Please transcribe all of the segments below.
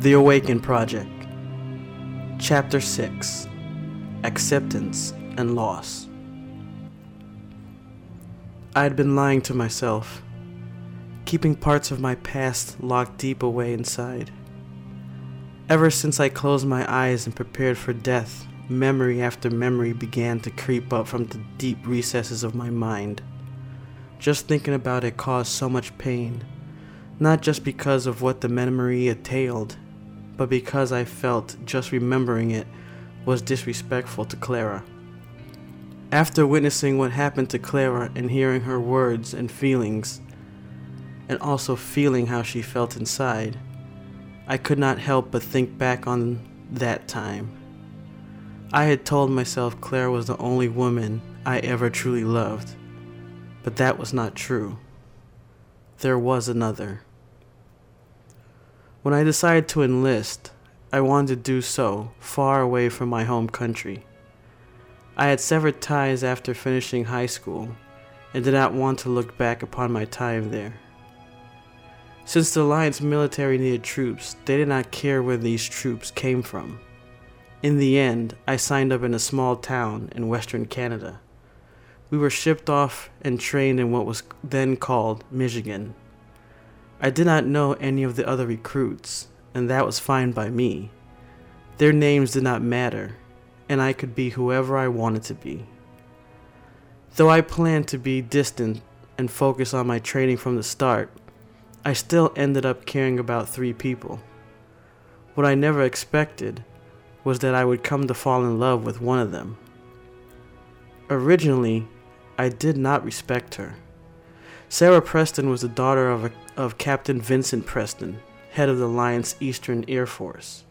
The Awaken Project, Chapter 6 Acceptance and Loss. I had been lying to myself, keeping parts of my past locked deep away inside. Ever since I closed my eyes and prepared for death, memory after memory began to creep up from the deep recesses of my mind. Just thinking about it caused so much pain, not just because of what the memory entailed but because I felt just remembering it was disrespectful to Clara. After witnessing what happened to Clara and hearing her words and feelings, and also feeling how she felt inside, I could not help but think back on that time. I had told myself Clara was the only woman I ever truly loved, but that was not true. There was another. When I decided to enlist, I wanted to do so far away from my home country. I had severed ties after finishing high school and did not want to look back upon my time there. Since the Alliance military needed troops, they did not care where these troops came from. In the end, I signed up in a small town in western Canada. We were shipped off and trained in what was then called Michigan. I did not know any of the other recruits, and that was fine by me. Their names did not matter, and I could be whoever I wanted to be. Though I planned to be distant and focus on my training from the start, I still ended up caring about three people. What I never expected was that I would come to fall in love with one of them. Originally, I did not respect her. Sarah Preston was the daughter of, a, of Captain Vincent Preston, head of the Alliance Eastern Air Force.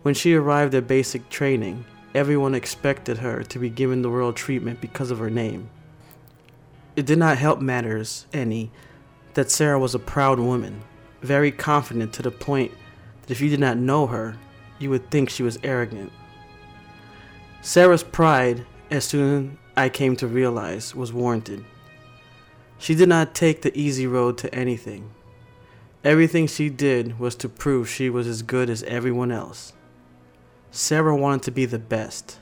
When she arrived at basic training, everyone expected her to be given the royal treatment because of her name. It did not help matters any that Sarah was a proud woman, very confident to the point that if you did not know her, you would think she was arrogant. Sarah's pride, as soon as I came to realize, was warranted. She did not take the easy road to anything. Everything she did was to prove she was as good as everyone else. Sarah wanted to be the best.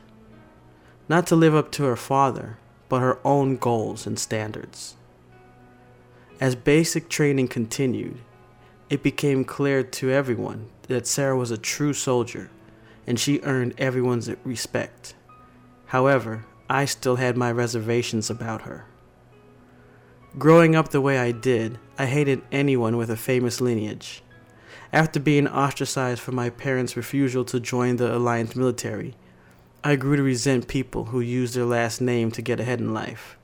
Not to live up to her father, but her own goals and standards. As basic training continued, it became clear to everyone that Sarah was a true soldier and she earned everyone's respect. However, I still had my reservations about her. Growing up the way I did, I hated anyone with a famous lineage. After being ostracized for my parents' refusal to join the Alliance military, I grew to resent people who used their last name to get ahead in life.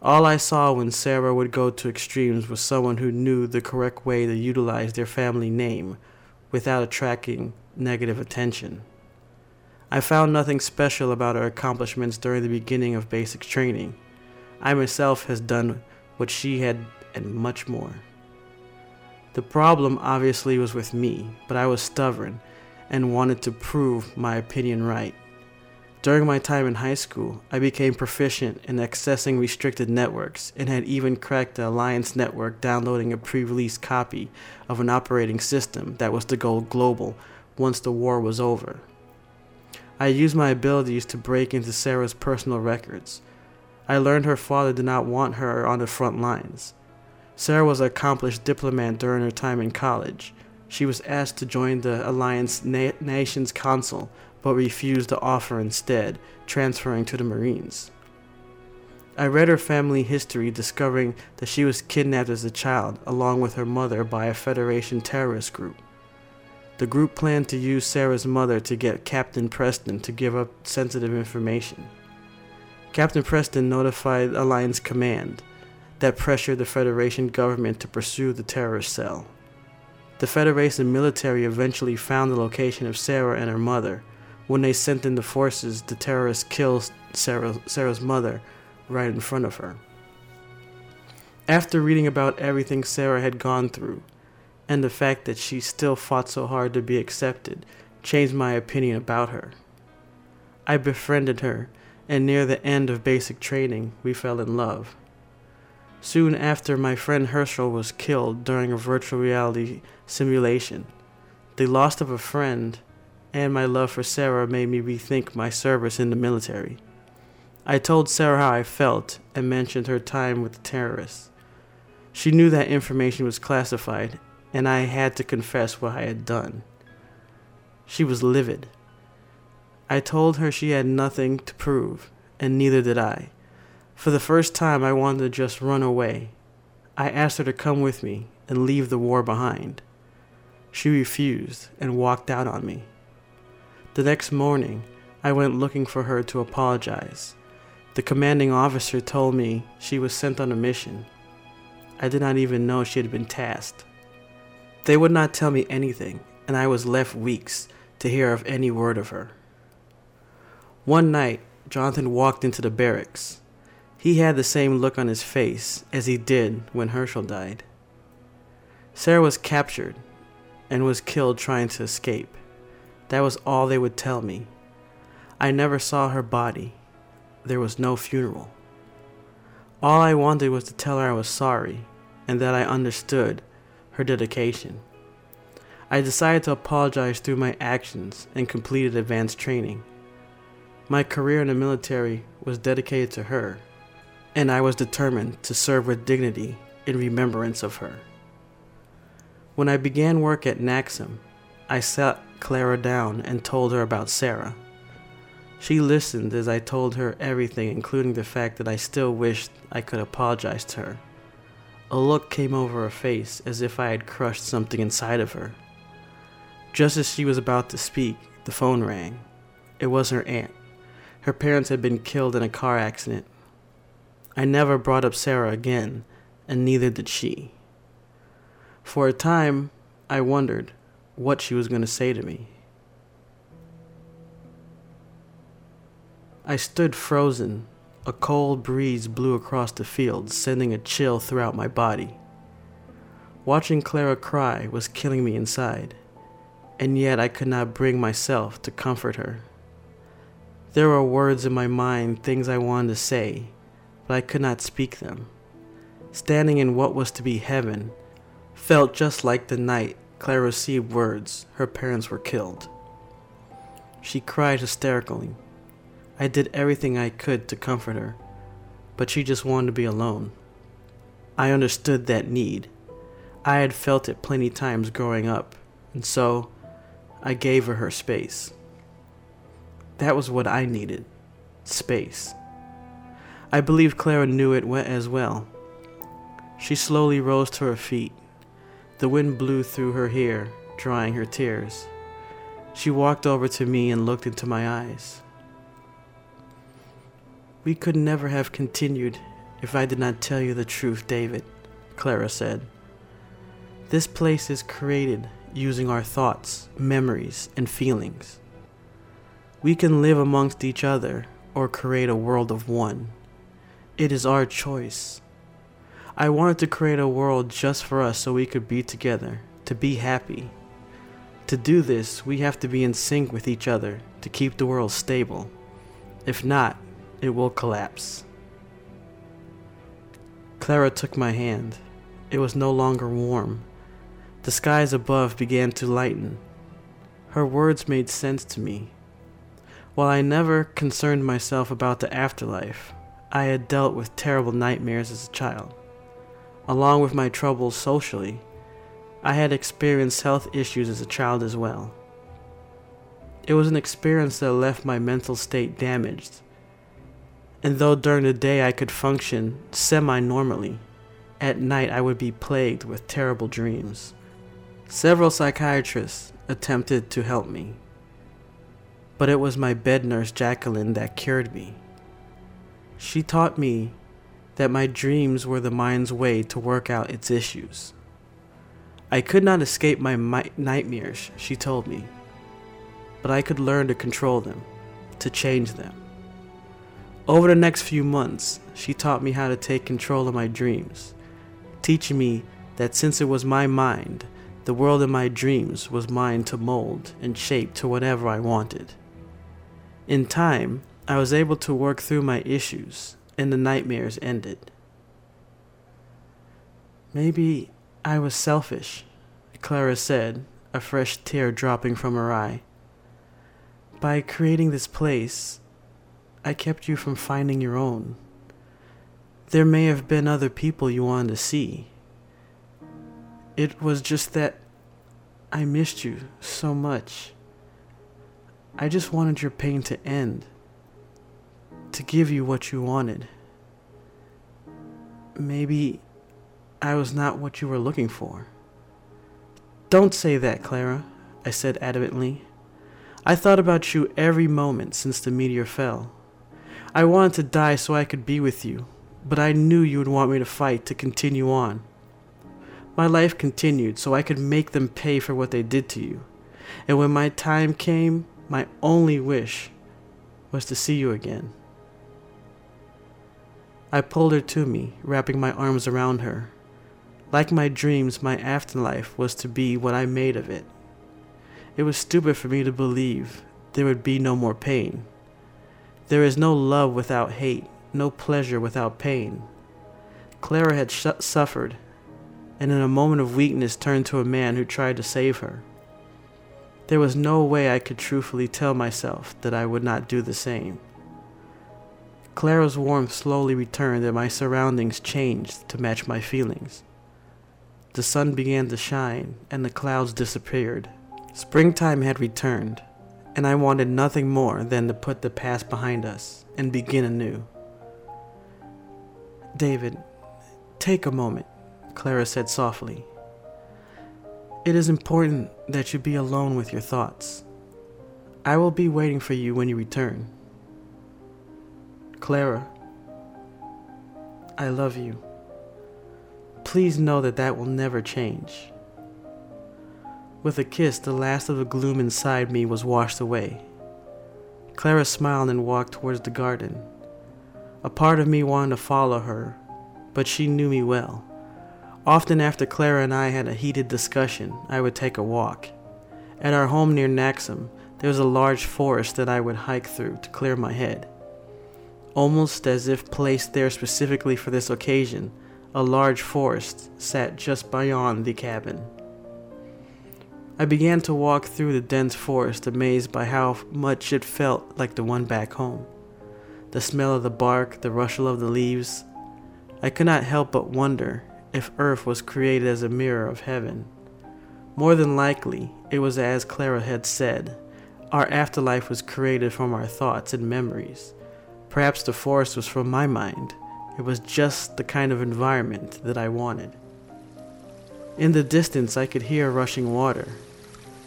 All I saw when Sarah would go to extremes was someone who knew the correct way to utilize their family name without attracting negative attention. I found nothing special about her accomplishments during the beginning of basic training. I myself has done what she had and much more. The problem obviously was with me, but I was stubborn and wanted to prove my opinion right. During my time in high school, I became proficient in accessing restricted networks and had even cracked the Alliance network downloading a pre release copy of an operating system that was to go global once the war was over. I used my abilities to break into Sarah's personal records, I learned her father did not want her on the front lines. Sarah was an accomplished diplomat during her time in college. She was asked to join the Alliance Na- Nations Council, but refused the offer instead, transferring to the Marines. I read her family history, discovering that she was kidnapped as a child, along with her mother, by a Federation terrorist group. The group planned to use Sarah's mother to get Captain Preston to give up sensitive information. Captain Preston notified Alliance Command that pressured the Federation government to pursue the terrorist cell. The Federation military eventually found the location of Sarah and her mother. When they sent in the forces, the terrorists killed Sarah, Sarah's mother right in front of her. After reading about everything Sarah had gone through, and the fact that she still fought so hard to be accepted, changed my opinion about her. I befriended her and near the end of basic training, we fell in love. Soon after, my friend Herschel was killed during a virtual reality simulation. The loss of a friend and my love for Sarah made me rethink my service in the military. I told Sarah how I felt and mentioned her time with the terrorists. She knew that information was classified, and I had to confess what I had done. She was livid. I told her she had nothing to prove, and neither did I. For the first time, I wanted to just run away. I asked her to come with me and leave the war behind. She refused and walked out on me. The next morning, I went looking for her to apologize. The commanding officer told me she was sent on a mission. I did not even know she had been tasked. They would not tell me anything, and I was left weeks to hear of any word of her. One night, Jonathan walked into the barracks. He had the same look on his face as he did when Herschel died. Sarah was captured and was killed trying to escape. That was all they would tell me. I never saw her body. There was no funeral. All I wanted was to tell her I was sorry and that I understood her dedication. I decided to apologize through my actions and completed advanced training. My career in the military was dedicated to her, and I was determined to serve with dignity in remembrance of her. When I began work at Naxxam, I sat Clara down and told her about Sarah. She listened as I told her everything, including the fact that I still wished I could apologize to her. A look came over her face as if I had crushed something inside of her. Just as she was about to speak, the phone rang. It was her aunt. Her parents had been killed in a car accident. I never brought up Sarah again, and neither did she. For a time, I wondered what she was going to say to me. I stood frozen. A cold breeze blew across the field, sending a chill throughout my body. Watching Clara cry was killing me inside, and yet I could not bring myself to comfort her. There were words in my mind, things I wanted to say, but I could not speak them. Standing in what was to be heaven felt just like the night Clara received words her parents were killed. She cried hysterically. I did everything I could to comfort her, but she just wanted to be alone. I understood that need. I had felt it plenty times growing up, and so I gave her her space. That was what I needed space. I believe Clara knew it as well. She slowly rose to her feet. The wind blew through her hair, drying her tears. She walked over to me and looked into my eyes. We could never have continued if I did not tell you the truth, David, Clara said. This place is created using our thoughts, memories, and feelings. We can live amongst each other or create a world of one. It is our choice. I wanted to create a world just for us so we could be together, to be happy. To do this, we have to be in sync with each other to keep the world stable. If not, it will collapse. Clara took my hand. It was no longer warm. The skies above began to lighten. Her words made sense to me. While I never concerned myself about the afterlife, I had dealt with terrible nightmares as a child. Along with my troubles socially, I had experienced health issues as a child as well. It was an experience that left my mental state damaged. And though during the day I could function semi normally, at night I would be plagued with terrible dreams. Several psychiatrists attempted to help me, but it was my bed nurse Jacqueline that cured me. She taught me that my dreams were the mind's way to work out its issues. I could not escape my mi- nightmares, she told me, but I could learn to control them, to change them. Over the next few months, she taught me how to take control of my dreams, teaching me that since it was my mind, the world in my dreams was mine to mold and shape to whatever I wanted. In time, I was able to work through my issues, and the nightmares ended. Maybe I was selfish, Clara said a fresh tear dropping from her eye. By creating this place, I kept you from finding your own. There may have been other people you wanted to see. It was just that I missed you so much. I just wanted your pain to end, to give you what you wanted. Maybe I was not what you were looking for. Don't say that, Clara, I said adamantly. I thought about you every moment since the meteor fell. I wanted to die so I could be with you, but I knew you would want me to fight to continue on. My life continued so I could make them pay for what they did to you. And when my time came, my only wish was to see you again. I pulled her to me, wrapping my arms around her. Like my dreams, my afterlife was to be what I made of it. It was stupid for me to believe there would be no more pain. There is no love without hate, no pleasure without pain. Clara had sh- suffered, and in a moment of weakness turned to a man who tried to save her. There was no way I could truthfully tell myself that I would not do the same. Clara's warmth slowly returned and my surroundings changed to match my feelings. The sun began to shine and the clouds disappeared. Springtime had returned, and I wanted nothing more than to put the past behind us and begin anew. David, take a moment, Clara said softly. It is important that you be alone with your thoughts. I will be waiting for you when you return. Clara, I love you. Please know that that will never change. With a kiss, the last of the gloom inside me was washed away. Clara smiled and walked towards the garden. A part of me wanted to follow her, but she knew me well. Often after Clara and I had a heated discussion, I would take a walk. At our home near Naxxam, there was a large forest that I would hike through to clear my head. Almost as if placed there specifically for this occasion, a large forest sat just beyond the cabin. I began to walk through the dense forest, amazed by how much it felt like the one back home. The smell of the bark, the rustle of the leaves. I could not help but wonder if earth was created as a mirror of heaven. More than likely, it was as Clara had said our afterlife was created from our thoughts and memories. Perhaps the forest was from my mind. It was just the kind of environment that I wanted. In the distance, I could hear rushing water.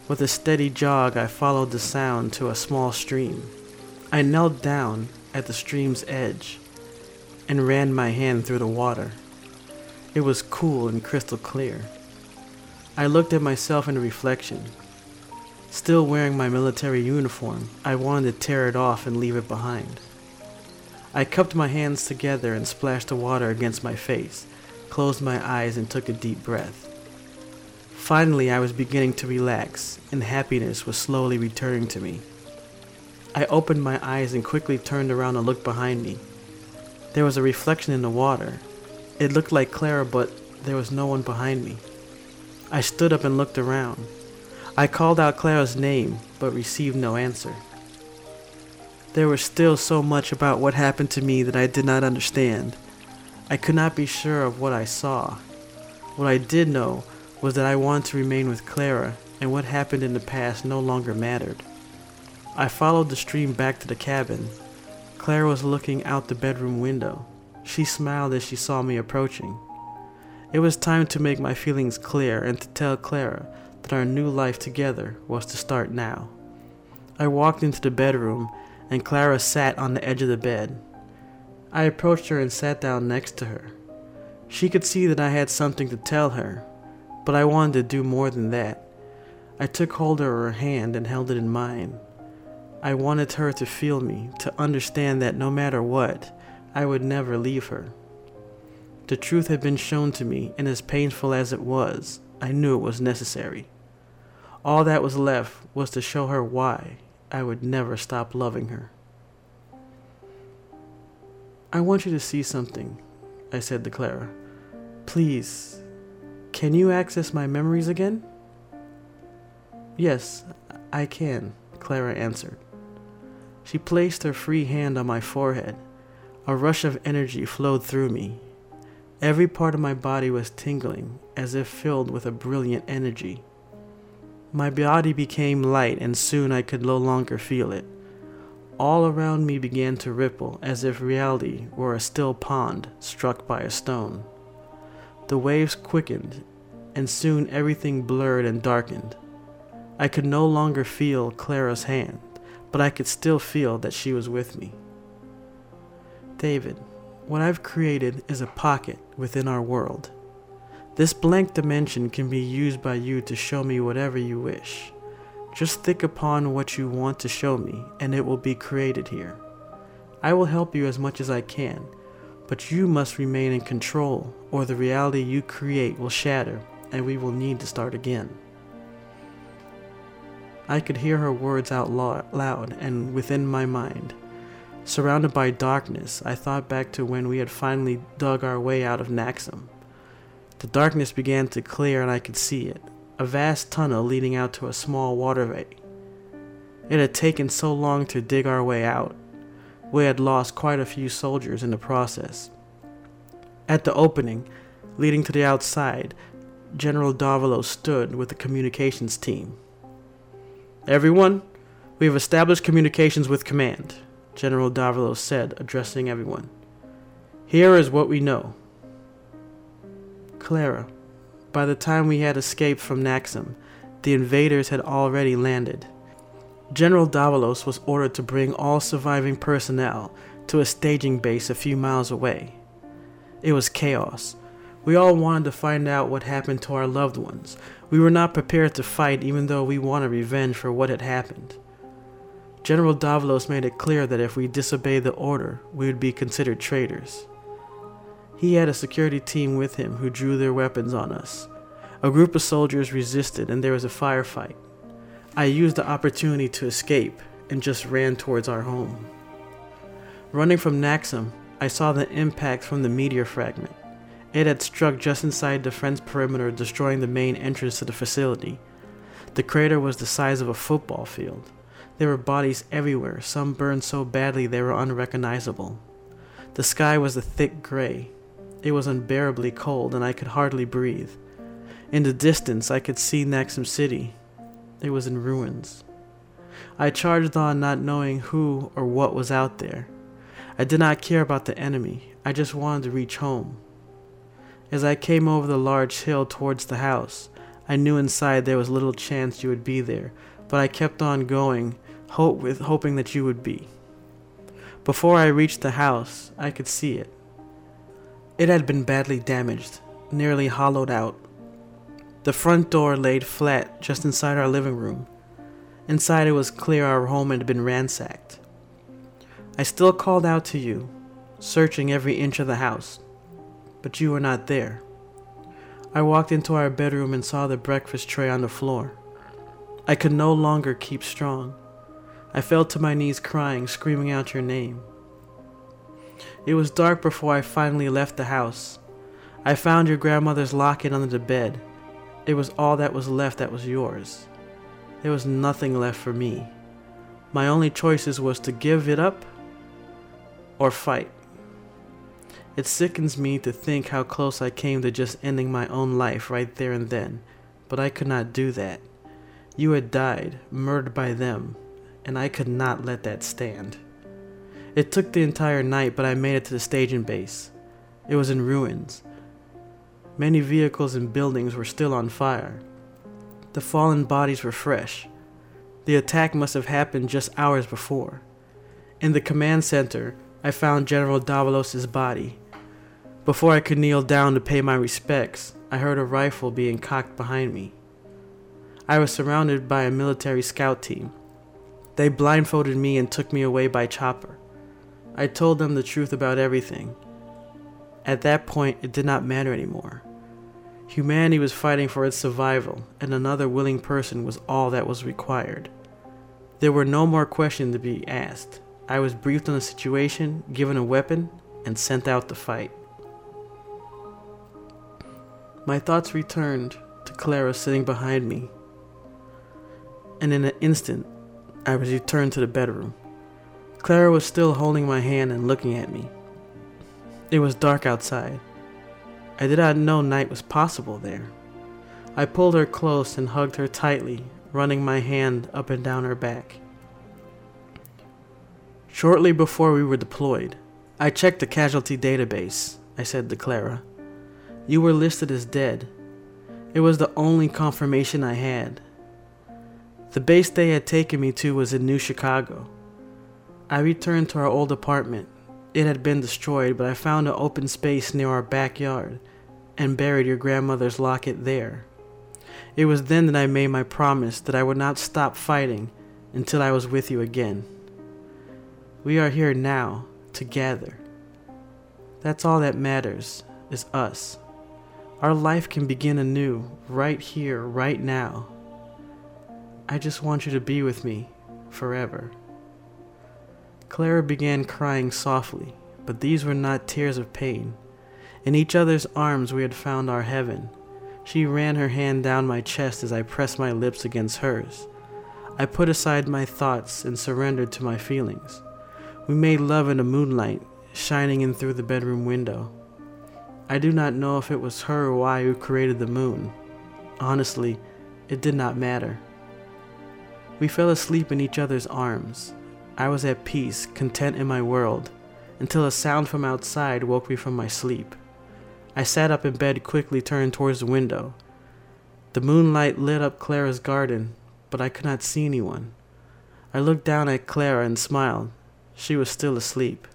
With a steady jog, I followed the sound to a small stream. I knelt down at the stream's edge and ran my hand through the water. It was cool and crystal clear. I looked at myself in the reflection. Still wearing my military uniform, I wanted to tear it off and leave it behind. I cupped my hands together and splashed the water against my face, closed my eyes, and took a deep breath. Finally, I was beginning to relax, and happiness was slowly returning to me. I opened my eyes and quickly turned around and looked behind me. There was a reflection in the water, it looked like Clara, but there was no one behind me. I stood up and looked around. I called out Clara's name, but received no answer. There was still so much about what happened to me that I did not understand. I could not be sure of what I saw. What I did know was that I wanted to remain with Clara, and what happened in the past no longer mattered. I followed the stream back to the cabin. Clara was looking out the bedroom window. She smiled as she saw me approaching. It was time to make my feelings clear and to tell Clara that our new life together was to start now. I walked into the bedroom and Clara sat on the edge of the bed. I approached her and sat down next to her. She could see that I had something to tell her, but I wanted to do more than that. I took hold of her hand and held it in mine. I wanted her to feel me, to understand that no matter what, I would never leave her. The truth had been shown to me, and as painful as it was, I knew it was necessary. All that was left was to show her why I would never stop loving her. I want you to see something, I said to Clara. Please, can you access my memories again? Yes, I can, Clara answered. She placed her free hand on my forehead. A rush of energy flowed through me. Every part of my body was tingling, as if filled with a brilliant energy. My body became light, and soon I could no longer feel it. All around me began to ripple, as if reality were a still pond struck by a stone. The waves quickened, and soon everything blurred and darkened. I could no longer feel Clara's hand, but I could still feel that she was with me. David, what I've created is a pocket within our world. This blank dimension can be used by you to show me whatever you wish. Just think upon what you want to show me, and it will be created here. I will help you as much as I can, but you must remain in control, or the reality you create will shatter, and we will need to start again. I could hear her words out loud and within my mind. Surrounded by darkness, I thought back to when we had finally dug our way out of Naxxam. The darkness began to clear and I could see it a vast tunnel leading out to a small waterway. It had taken so long to dig our way out. We had lost quite a few soldiers in the process. At the opening, leading to the outside, General Davalo stood with the communications team. Everyone, we have established communications with command, General Davalo said, addressing everyone. Here is what we know. Clara, by the time we had escaped from Naxxam, the invaders had already landed. General Davalos was ordered to bring all surviving personnel to a staging base a few miles away. It was chaos. We all wanted to find out what happened to our loved ones, we were not prepared to fight even though we wanted revenge for what had happened. General Davalos made it clear that if we disobeyed the order, we would be considered traitors. He had a security team with him who drew their weapons on us. A group of soldiers resisted and there was a firefight. I used the opportunity to escape and just ran towards our home. Running from Naxxam, I saw the impact from the meteor fragment. It had struck just inside the French perimeter, destroying the main entrance to the facility. The crater was the size of a football field. There were bodies everywhere, some burned so badly they were unrecognizable. The sky was a thick gray. It was unbearably cold, and I could hardly breathe. In the distance, I could see Naxxam City. It was in ruins. I charged on, not knowing who or what was out there. I did not care about the enemy, I just wanted to reach home. As I came over the large hill towards the house, I knew inside there was little chance you would be there, but I kept on going, hope with hoping that you would be. Before I reached the house, I could see it. It had been badly damaged, nearly hollowed out. The front door laid flat just inside our living room. Inside it was clear our home had been ransacked. I still called out to you, searching every inch of the house but you were not there. I walked into our bedroom and saw the breakfast tray on the floor. I could no longer keep strong. I fell to my knees crying, screaming out your name. It was dark before I finally left the house. I found your grandmother's locket under the bed. It was all that was left that was yours. There was nothing left for me. My only choices was to give it up or fight. It sickens me to think how close I came to just ending my own life right there and then, but I could not do that. You had died, murdered by them, and I could not let that stand. It took the entire night, but I made it to the staging base. It was in ruins. Many vehicles and buildings were still on fire. The fallen bodies were fresh. The attack must have happened just hours before. In the command center, I found General Davalos's body. Before I could kneel down to pay my respects, I heard a rifle being cocked behind me. I was surrounded by a military scout team. They blindfolded me and took me away by chopper. I told them the truth about everything. At that point, it did not matter anymore. Humanity was fighting for its survival, and another willing person was all that was required. There were no more questions to be asked. I was briefed on the situation, given a weapon, and sent out to fight. My thoughts returned to Clara sitting behind me. and in an instant, I returned to the bedroom. Clara was still holding my hand and looking at me. It was dark outside. I did not know night was possible there. I pulled her close and hugged her tightly, running my hand up and down her back. Shortly before we were deployed, I checked the casualty database, I said to Clara. You were listed as dead. It was the only confirmation I had. The base they had taken me to was in New Chicago. I returned to our old apartment. It had been destroyed, but I found an open space near our backyard and buried your grandmother's locket there. It was then that I made my promise that I would not stop fighting until I was with you again. We are here now, together. That's all that matters, is us. Our life can begin anew, right here, right now. I just want you to be with me forever. Clara began crying softly, but these were not tears of pain. In each other's arms we had found our heaven. She ran her hand down my chest as I pressed my lips against hers. I put aside my thoughts and surrendered to my feelings. We made love in the moonlight, shining in through the bedroom window. I do not know if it was her or I who created the moon. Honestly, it did not matter. We fell asleep in each other's arms. I was at peace, content in my world, until a sound from outside woke me from my sleep. I sat up in bed, quickly turned towards the window. The moonlight lit up Clara's garden, but I could not see anyone. I looked down at Clara and smiled. She was still asleep.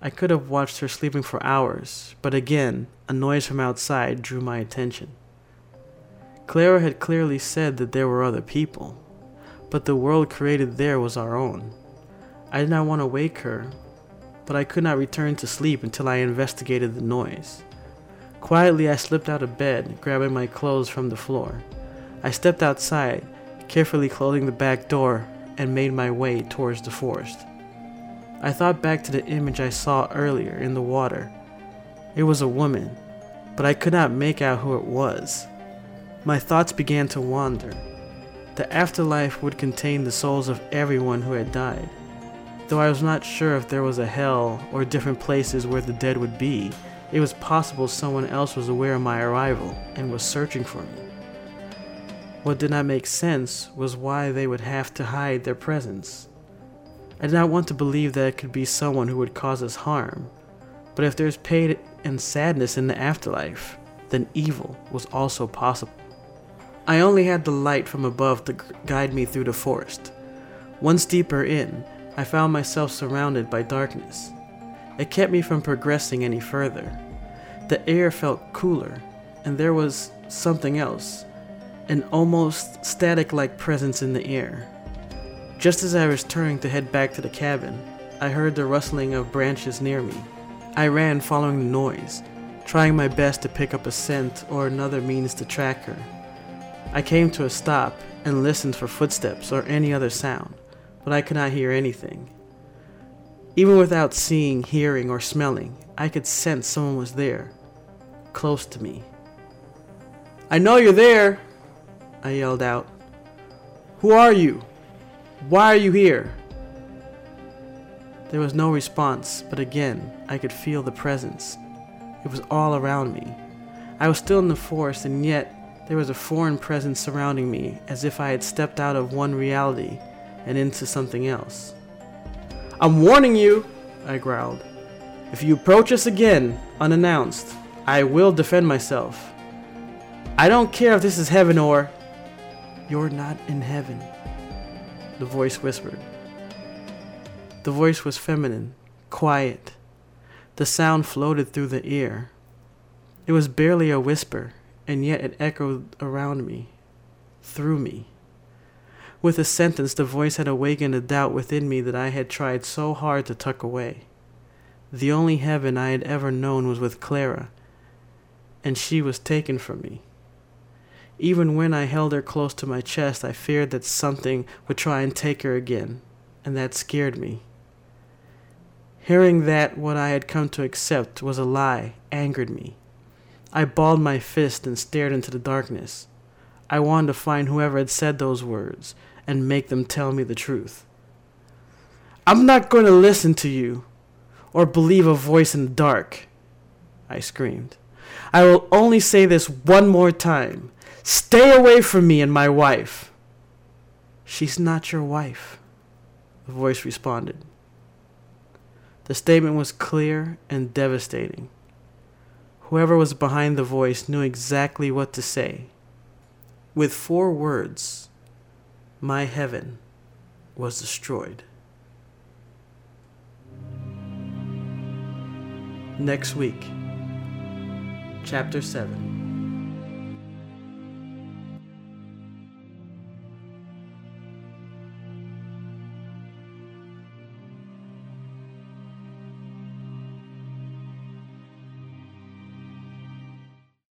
I could have watched her sleeping for hours, but again, a noise from outside drew my attention. Clara had clearly said that there were other people, but the world created there was our own. I did not want to wake her, but I could not return to sleep until I investigated the noise. Quietly, I slipped out of bed, grabbing my clothes from the floor. I stepped outside, carefully closing the back door, and made my way towards the forest. I thought back to the image I saw earlier in the water. It was a woman, but I could not make out who it was. My thoughts began to wander. The afterlife would contain the souls of everyone who had died. Though I was not sure if there was a hell or different places where the dead would be, it was possible someone else was aware of my arrival and was searching for me. What did not make sense was why they would have to hide their presence. I did not want to believe that it could be someone who would cause us harm, but if there's pain and sadness in the afterlife, then evil was also possible. I only had the light from above to guide me through the forest. Once deeper in, I found myself surrounded by darkness. It kept me from progressing any further. The air felt cooler, and there was something else an almost static like presence in the air. Just as I was turning to head back to the cabin, I heard the rustling of branches near me. I ran following the noise, trying my best to pick up a scent or another means to track her. I came to a stop and listened for footsteps or any other sound, but I could not hear anything. Even without seeing, hearing, or smelling, I could sense someone was there, close to me. I know you're there, I yelled out. Who are you? Why are you here? There was no response, but again, I could feel the presence. It was all around me. I was still in the forest, and yet there was a foreign presence surrounding me, as if I had stepped out of one reality and into something else. I'm warning you, I growled. If you approach us again, unannounced, I will defend myself. I don't care if this is heaven or. You're not in heaven, the voice whispered. The voice was feminine, quiet. The sound floated through the ear. It was barely a whisper, and yet it echoed around me, through me. With a sentence, the voice had awakened a doubt within me that I had tried so hard to tuck away. The only heaven I had ever known was with Clara, and she was taken from me. Even when I held her close to my chest, I feared that something would try and take her again, and that scared me. Hearing that what I had come to accept was a lie angered me. I balled my fist and stared into the darkness. I wanted to find whoever had said those words and make them tell me the truth. I'm not going to listen to you or believe a voice in the dark, I screamed. I will only say this one more time. Stay away from me and my wife. She's not your wife, the voice responded. The statement was clear and devastating. Whoever was behind the voice knew exactly what to say. With four words, my heaven was destroyed. Next week, Chapter 7